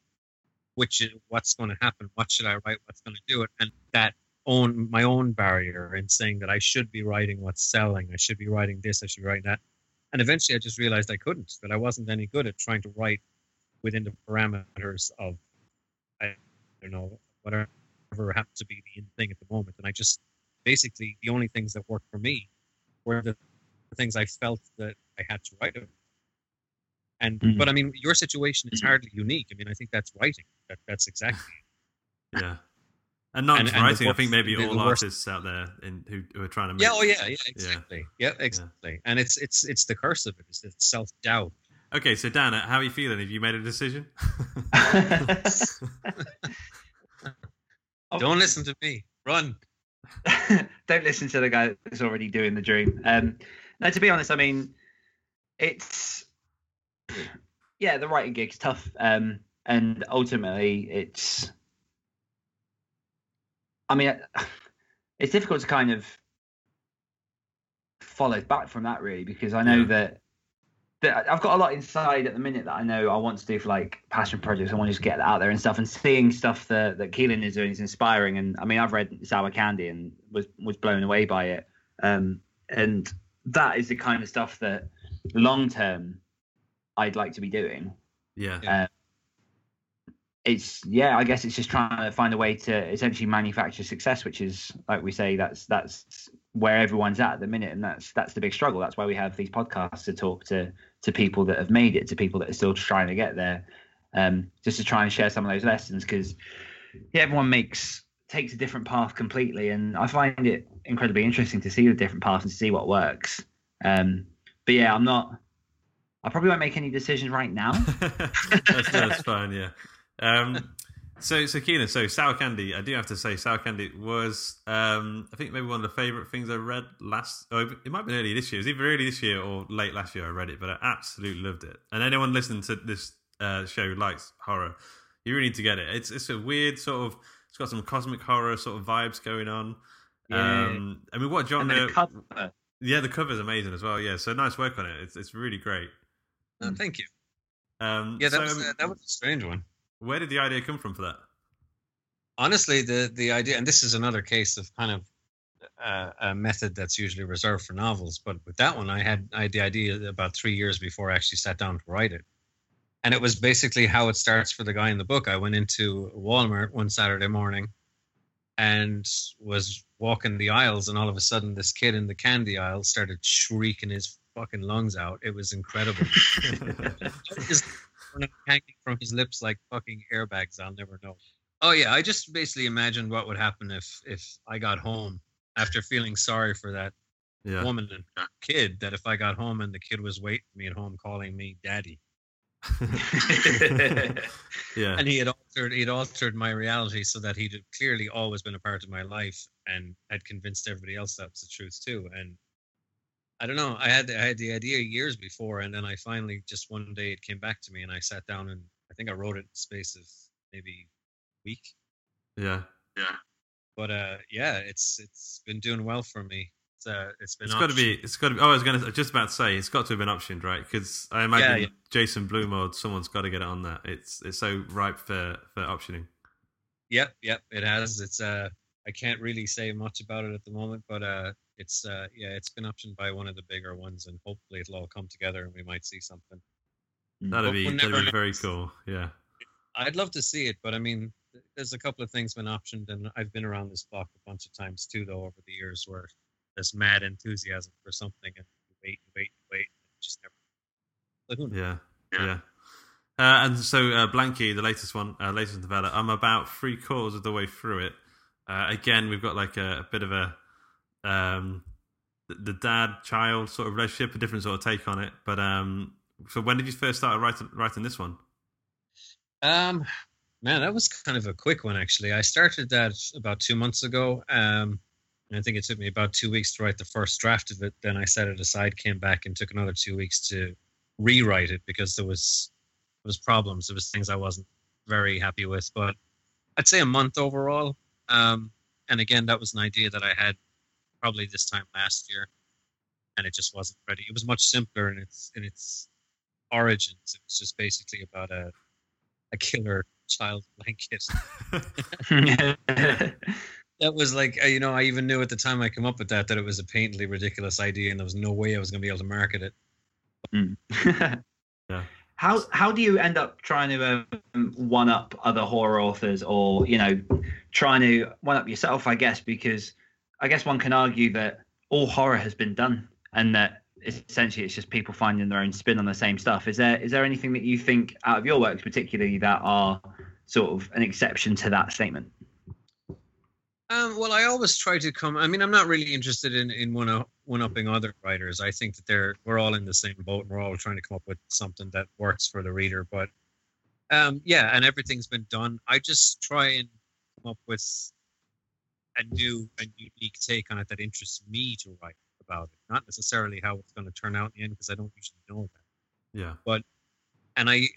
which is- what's going to happen, what should I write, what's going to do it, and that own my own barrier in saying that I should be writing what's selling, I should be writing this, I should writing that, and eventually I just realized I couldn't, that I wasn't any good at trying to write within the parameters of I don't know whatever happened to be the thing at the moment, and I just basically the only things that worked for me were the things I felt that I had to write about. And Mhm. but I mean, your situation is hardly unique. I mean, I think that's writing. That that's exactly. Yeah. And not And- just and the writing. I think maybe the- all the worst- artists out there in, who, who are trying to make. Yeah. Oh yeah. Yeah. Exactly. Yeah. exactly. And it's it's it's the curse of it. It's the self doubt. Okay, so Dan, uh, how are you feeling? Have you made a decision? Oh. Don't listen to me. Run. don't listen to the guy that's already doing the dream. Um, no, to be honest, I mean, it's yeah, the writing gig's tough, um, and ultimately, it's. I mean, it's difficult to kind of follow back from that really because I know Yeah. that that I've got a lot inside at the minute that I know I want to do for like passion projects. I want to just get that out there and stuff. And seeing stuff that that Kealan is doing is inspiring. And I mean, I've read Sour Candy and was was blown away by it. Um, and that is the kind of stuff that long term I'd like to be doing. yeah. Yeah. It's yeah, I guess it's just trying to find a way to essentially manufacture success, which is like we say, that's that's where everyone's at at the minute, and that's that's the big struggle. That's why we have these podcasts to talk to to people that have made it, to people that are still trying to get there, um, just to try and share some of those lessons because yeah, everyone makes takes a different path completely, and I find it incredibly interesting to see the different paths and to see what works. Um, but yeah, I'm not. I probably won't make any decisions right now. that's, that's fine, yeah. Um, so, so Kealan, so sour candy. I do have to say, sour candy was, um, I think, maybe one of the favorite things I read last. Oh, it might have been early this year. It was either early this year or late last year. I read it, but I absolutely loved it. And anyone listening to this uh, show who likes horror, you really need to get it. It's it's a weird sort of. It's got some cosmic horror sort of vibes going on. Yeah. Um, I mean, what genre? the cover. Yeah, the cover's amazing as well. Yeah, so nice work on it. It's it's really great. Oh, thank you. Um, Yeah, that so, was uh, that was a strange one. where did the idea come from for that? honestly the the idea and this is another case of kind of uh, a method that's usually reserved for novels but with that one i had i had the idea about three years before i actually sat down to write it and it was basically how it starts for the guy in the book i went into walmart one saturday morning and was walking the aisles and all of a sudden this kid in the candy aisle started shrieking his fucking lungs out it was incredible just hanging from his lips like fucking airbags i'll never know Oh yeah, I just basically imagined what would happen if if I got home after feeling sorry for that yeah. woman and kid. That if I got home and the kid was waiting for me at home, calling me daddy, yeah. and he had altered he had altered my reality so that he'd clearly always been a part of my life and had convinced everybody else that was the truth too. And I don't know, I had I had the idea years before, and then I finally just one day it came back to me, and I sat down and I think I wrote it in the space of maybe a week. Yeah. Yeah. But uh yeah it's it's been doing well for me it's uh it's been It's got to be. It's got to be. Oh, I was going to just about to say it's got to have been optioned, right? Because I imagine yeah. Jason Blum or Someone's got to get it on that. It's it's so ripe for for optioning. yep yep it has it's uh i can't really say much about it at the moment but uh it's uh yeah it's been optioned by one of the bigger ones and hopefully it'll all come together and we might see something That'd But be we'll that'd be very know. cool. Yeah. i'd love to see it but i mean there's a couple of things been optioned and i've been around this block a bunch of times too though over the years where there's mad enthusiasm for something and you wait and wait and wait and just never so who? Yeah. Yeah. Uh, and so uh, Blanky, the latest one, uh, latest novella. I'm about three quarters of the way through it. Uh, again, we've got like a, a bit of a um, the, the dad-child sort of relationship, a different sort of take on it. But um, so when did you first start writing writing this one? Um, man, that was kind of a quick one actually. I started that about two months ago. Um, I think it took me about two weeks to write the first draft of it. Then I set it aside, came back, and took another two weeks to rewrite it because there was there was problems. There was things I wasn't very happy with. But I'd say a month overall. Um, and again, that was an idea that I had probably this time last year, and it just wasn't ready. It was much simpler in its in its origins. It was just basically about a a killer child blanket. that was like uh, you know I even knew at the time I came up with that that it was a painfully ridiculous idea and there was no way I was going to be able to market it. Yeah. How how do you end up trying to um, one up other horror authors, or you know, trying to one up yourself? I guess because I guess one can argue that all horror has been done, and that essentially it's just people finding their own spin on the same stuff. Is there is there anything that you think out of your works, particularly that are sort of an exception to that statement? Um, well, I always try to come. I mean, I'm not really interested in in one one upping other writers. I think that they're we're all in the same boat, and we're all trying to come up with something that works for the reader. But um, yeah, and everything's been done. I just try and come up with a new and unique take on it that interests me to write about it, not necessarily how it's going to turn out in the end, because I don't usually know that. Yeah. But and I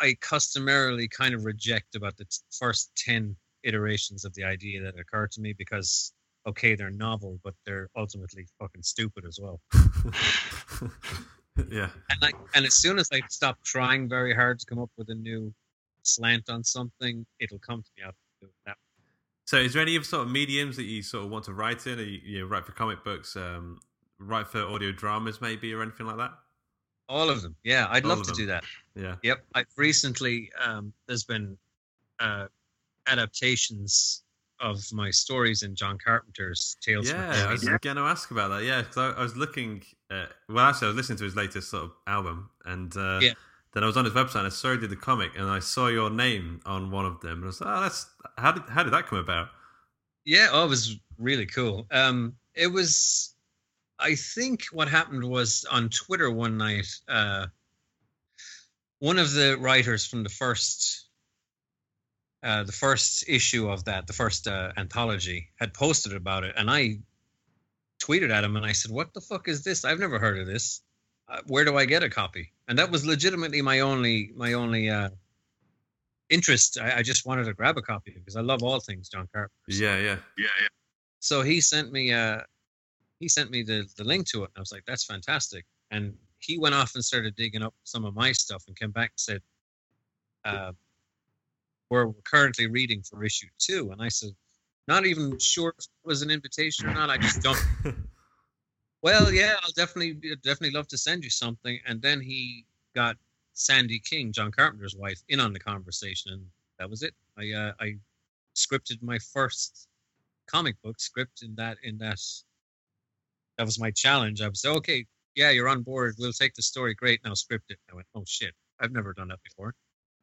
I customarily kind of reject about the t- first ten iterations of the idea that occur to me because okay, they're novel, but they're ultimately fucking stupid as well. yeah. And I and as soon as I stop trying very hard to come up with a new slant on something, it'll come to me out. That So, is there any sort of mediums that you sort of want to write in? Or you, you know, write for comic books, um, write for audio dramas, maybe, or anything like that? all of them, yeah, I'd All love to them. do that. Yeah. Yep, I've recently um, there's been uh, adaptations of my stories in John Carpenter's Tales Yeah, the I was Cave. going to ask about that. Yeah, because I, I was looking. At, well, actually, I was listening to his latest sort of album, and uh, Yeah. Then I was on his website. and I saw he did the comic, and I saw your name on one of them. And I was like, "Oh, that's how did how did that come about?" Yeah, oh, it was really cool. Um, it was, I think what happened was on Twitter one night, uh, one of the writers from the first uh, the first issue of that, the first uh, anthology, had posted about it, and I tweeted at him and I said, "What the fuck is this? I've never heard of this. Uh, where do I get a copy?" And that was legitimately my only my only uh, interest. I, I just wanted to grab a copy because I love all things John Carpenter. Yeah, yeah. yeah, yeah. So he sent me uh he sent me the the link to it, and I was like, "That's fantastic." And he went off and started digging up some of my stuff and came back and said, uh, "We're currently reading for issue two. And I said, "Not even sure if it was an invitation or not. I just don't." well, yeah, I'll definitely definitely love to send you something. And then he got Sandy King, John Carpenter's wife, in on the conversation, and that was it. I uh, I scripted my first comic book script in that in that that was my challenge. I was like, okay, yeah, you're on board. We'll take the story. Great, now script it. I went, oh shit, I've never done that before.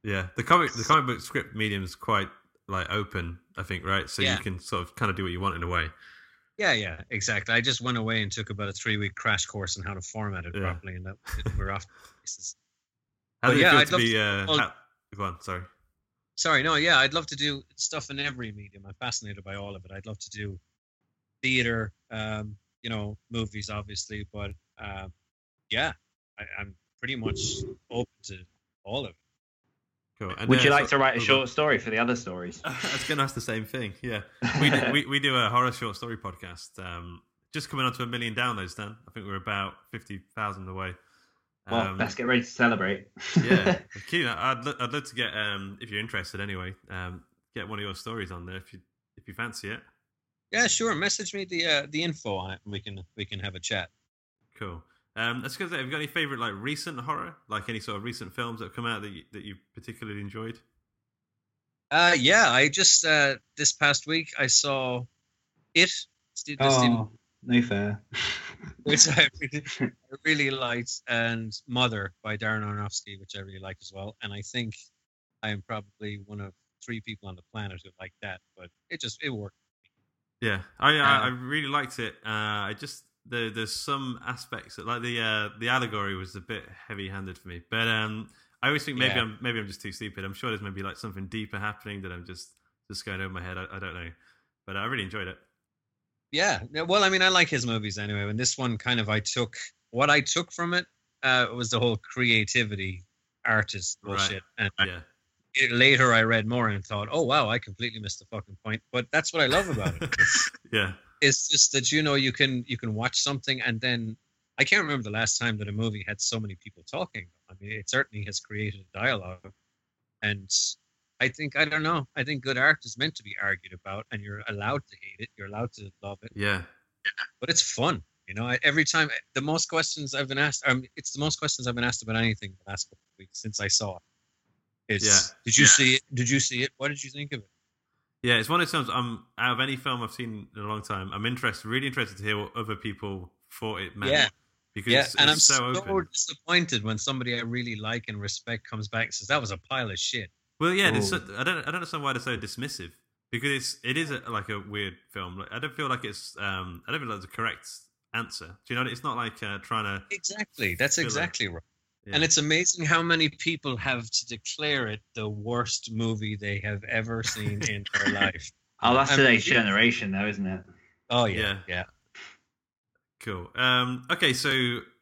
Yeah, the comic the comic book script medium is quite like open, I think, right? So Yeah. you can sort of kind of do what you want in a way. Yeah, yeah, exactly. I just went away and took about a three week crash course on how to format it Yeah. properly, and that we're off. to pieces. How But yeah, it feel I'd to be? to- Uh, well- how- go on, sorry. Sorry, no, yeah, I'd love to do stuff in every medium. I'm fascinated by all of it. I'd love to do theater, um, you know, movies, obviously, but um, yeah, I, I'm pretty much open to all of it. Cool. And, Would uh, you like so- to write a oh, short story for the other stories? I was going to ask the same thing. Yeah, we do, we, we do a horror short story podcast. Um, just coming on to a million downloads. Dan, I think we're about fifty thousand away. Well, Um, let's get ready to celebrate. yeah, Keen, I'd lo- I'd love to get um, if you're interested anyway. Um, get one of your stories on there if you if you fancy it. Yeah, sure. Message me the uh, the info on it, and we can we can have a chat. Cool. Um, let's go. Have you got any favorite like recent horror, like any sort of recent films that have come out that you, that you particularly enjoyed? Uh, yeah, I just uh, this past week I saw it, Steve, the Stephen oh, no fair. which I really, I really liked, and Mother by Darren Aronofsky, which I really liked as well. And I think I am probably one of three people on the planet who like that, but it just it worked. Yeah, I I, I Uh, really liked it. Uh, I just there, there's some aspects that, like the uh, the allegory was a bit heavy handed for me, but um, I always think maybe Yeah. I'm maybe I'm just too stupid. I'm sure there's maybe like something deeper happening that I'm just just going over my head. I, I don't know, but I really enjoyed it. Yeah, well, I mean, I like his movies anyway. And this one, kind of, I took what I took from it uh, was the whole creativity, artist Right. bullshit. And Yeah, it, later, I read more and thought, oh wow, I completely missed the fucking point. But that's what I love about it. yeah, it's just that you know you can you can watch something and then I can't remember the last time that a movie had so many people talking. I mean, it certainly has created a dialogue, and I think I don't know. I think good art is meant to be argued about, and you're allowed to hate it. You're allowed to love it, yeah, but it's fun. You know, I- every time the most questions I've been asked, um, it's the most questions I've been asked about anything the last couple of weeks since I saw it. Is Yeah. did you Yeah. see it? Did you see it? What did you think of it? Yeah. It's one of those films. I'm out of any film I've seen in a long time. I'm interested, really interested to hear what other people thought it meant. Yeah. because yeah, it's, and I'm so, so, open. disappointed when somebody I really like and respect comes back and says that was a pile of shit. Well, yeah, there's so, I don't I don't understand why they're so dismissive because it's it is a, like a weird film. Like, I don't feel like it's um I don't feel like it's a correct answer. Do you know? It's not like uh, trying to. Exactly, that's Filler. exactly right. Yeah. And it's amazing how many people have to declare it the worst movie they have ever seen in their life. Oh, that's I'm- today's generation, though, isn't it? Oh Yeah. yeah, yeah. Cool. Um, okay, so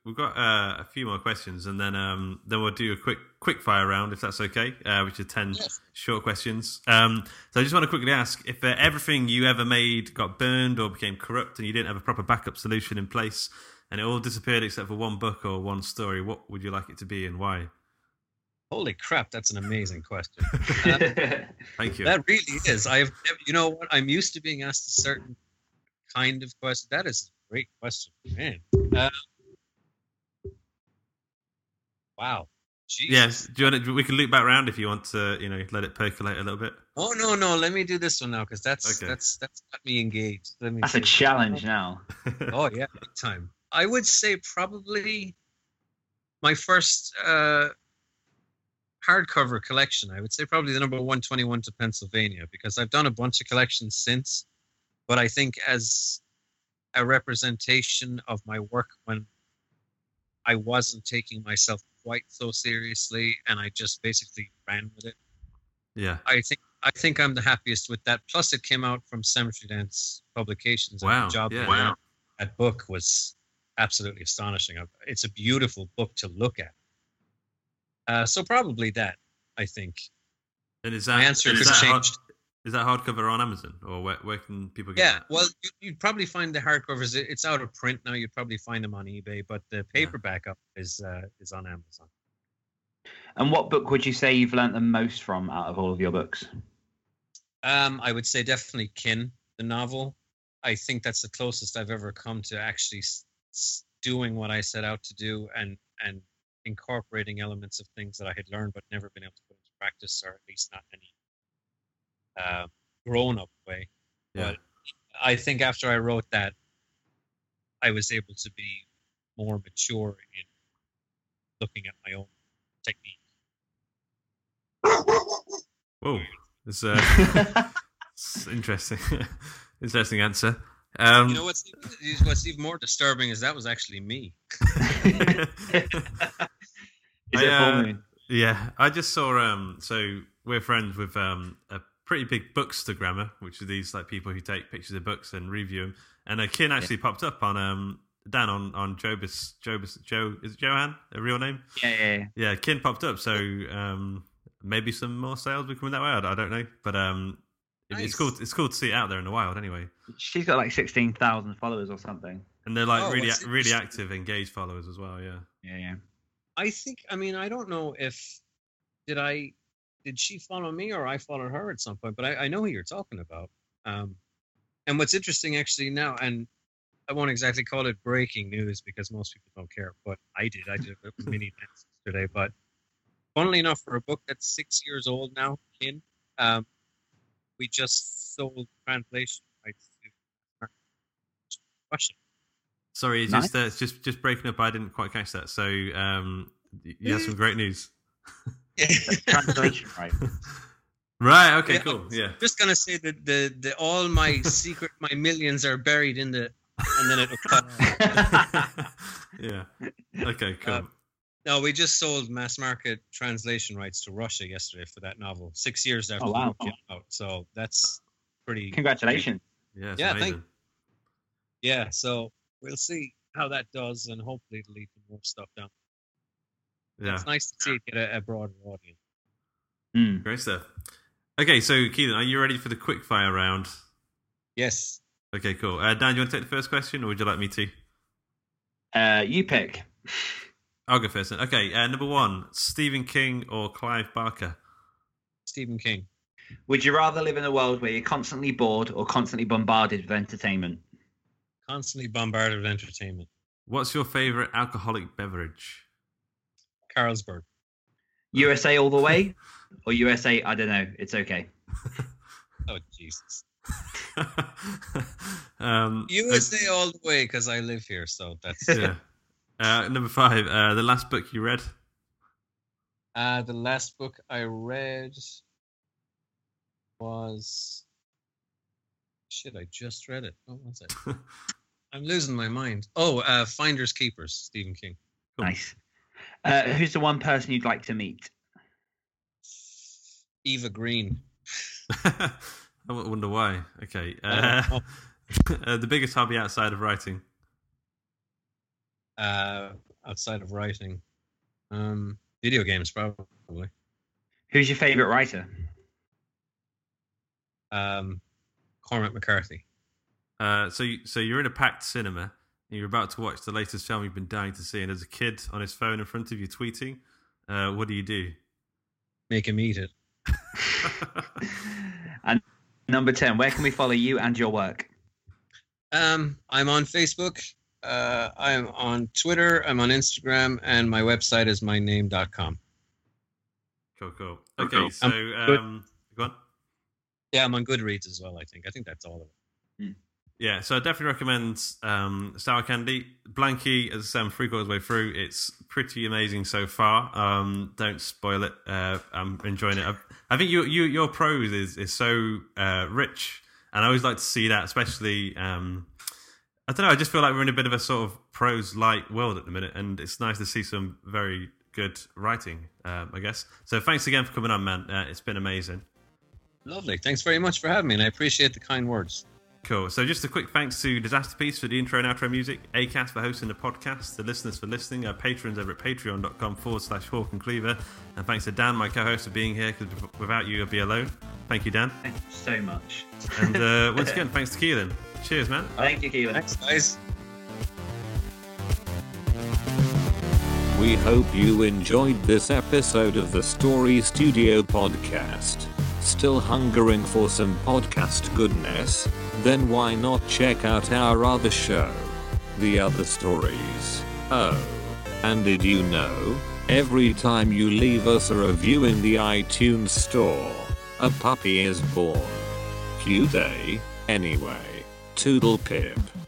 we've got uh, a few more questions, and then um, then we'll do a quick quick fire round if that's okay, uh, which are ten Yes. short questions. Um, so I just want to quickly ask if uh, everything you ever made got burned or became corrupt, and you didn't have a proper backup solution in place, and it all disappeared except for one book or one story, what would you like it to be and why? Holy crap, that's an amazing question. Thank you. that really is. I've never, you know what? I'm used to being asked a certain kind of question. That is a great question, man. Uh, wow. Jeez. Yes. Do you want to, we can loop back around if you want to, you know, let it percolate a little bit. Oh no, no. Let me do this one now because that's Okay. that's that's got me engaged. Let me That's a challenge now. oh yeah, big time. I would say probably my first uh, hardcover collection. I would say probably the number 121 to Pennsylvania because I've done a bunch of collections since, but I think as a representation of my work when I wasn't taking myself quite so seriously, and I just basically ran with it. Yeah. I think I think I'm the happiest with that. Plus, it came out from Cemetery Dance Publications. and Wow, the job yeah. they did on that book was absolutely astonishing. It's a beautiful book to look at. Uh, so probably that. I think And is that my answer is could that hard- is that hardcover on Amazon or where, where can people get Yeah, that? well, you, you'd probably find the hardcovers. It's out of print now. You'd probably find them on eBay, but the paperback up is uh, is on Amazon. And what book would you say you've learnt the most from out of all of your books? Um, I would say definitely Kin, the novel. I think that's the closest I've ever come to actually s- s- doing what I set out to do and and incorporating elements of things that I had learned but never been able to put into practice, or at least not in any uh, grown-up way. Yeah. But I think after I wrote that, I was able to be more mature in looking at my own technique. Whoa. It's, uh, it's interesting. interesting answer. Um, You know what's what's even more disturbing is that was actually me. Is I, it full uh, moon? Yeah, I just saw. Um, so we're friends with um, a pretty big bookstagrammer, which are these like people who take pictures of books and review them. And a kin actually popped up on um, Dan on on Jobus Jobus Joe is it Johan a real name? Yeah, yeah, yeah. Yeah, kin popped up. So um, maybe some more sales will coming that way. I I don't know, but um, it- Nice. it's cool. It's cool to see it out there in the wild anyway. She's got like sixteen thousand followers or something. And they're like Oh, really really active, engaged followers as well. Yeah. Yeah, yeah. I think. I mean, I don't know if did I did she follow me or I followed her at some point, but I, I know who you're talking about. Um, and what's interesting actually now, and I won't exactly call it breaking news because most people don't care, but I did. I did a mini dance yesterday. But funnily enough, for a book that's six years old now, Kin, um, we just sold translation rights to Russia. Sorry, it's Nice. just uh, it's just just breaking up. I didn't quite catch that. So um, you have some great news. Translation, right? Right. Okay. Yeah. Cool. Yeah. just gonna say that the, the all my secret my millions are buried in the and then it'll cut. yeah. Okay. Cool. Um, No, we just sold mass market translation rights to Russia yesterday for that novel. Six years after Oh, wow. the book came out, so that's pretty. Congratulations. yeah. Yeah, amazing. thank- Yeah, so we'll see how that does, and hopefully it'll lead to more stuff down. yeah. It's nice to see it get a, a broader audience. Hmm. Great stuff. Okay. So Kealan, are you ready for the quick fire round? Yes. Okay. Cool. Uh, Dan, do you want to take the first question, or would you like me to? Uh, you pick. I'll go first. Then. Okay. Uh, number one: Stephen King or Clive Barker. Stephen King. Would you rather live in a world where you're constantly bored or constantly bombarded with entertainment? Constantly bombarded with entertainment. What's your favorite alcoholic beverage? Carlsberg. USA all the way, or USA? I don't know. It's okay. Oh Jesus. um, USA all the way because I live here, so that's yeah. Uh, number five, uh, the last book you read. Uh, the last book I read was shit. I just read it. What was it? I'm losing my mind. Oh, uh, Finders Keepers, Stephen King. Cool. Nice. Uh, who's the one person you'd like to meet? Eva Green. I wonder why. Okay. Uh, uh, the biggest hobby outside of writing. Uh, outside of writing, um, video games probably. Who's your favorite writer? Um, Cormac McCarthy. Uh, so, you, so you're in a packed cinema. And you're about to watch the latest film you've been dying to see, and there's a kid on his phone in front of you tweeting. Uh, what do you do? Make him eat it. and number 10, where can we follow you and your work? Um, I'm on Facebook. Uh, I'm on Twitter. I'm on Instagram, and my website is myname.com. Cool, cool. Cool, Okay, cool. so um, go on. Yeah, I'm on Goodreads as well. I think. I think that's all of it. Yeah, so I definitely recommend um, Sour Candy. Blanky, as I say, I'm three quarters way through. It's pretty amazing so far. Um, don't spoil it. Uh, I'm enjoying it. I, I think you, you, your prose is, is so uh, rich, and I always like to see that, especially. Um, I don't know. I just feel like we're in a bit of a sort of prose light world at the minute, and it's nice to see some very good writing, um, I guess. So thanks again for coming on, man. Uh, it's been amazing. Lovely. Thanks very much for having me, and I appreciate the kind words. Cool. So just a quick thanks to Disasterpeace for the intro and outro music, ACAST for hosting the podcast, the listeners for listening, our patrons over at patreon.com forward slash Hawk and Cleaver. And thanks to Dan, my co-host, for being here, because without you, I'd be alone. Thank you, Dan. Thank you so much. And uh, once again, thanks to Kealan. Cheers, man. Thank you, Kealan. Thanks, guys. We hope you enjoyed this episode of the Story Studio podcast. Still hungering for some podcast goodness? Then why not check out our other show, The Other Stories? Oh, and did you know? Every time you leave us a review in the iTunes store, a puppy is born. Cute, eh? Anyway, toodle pip.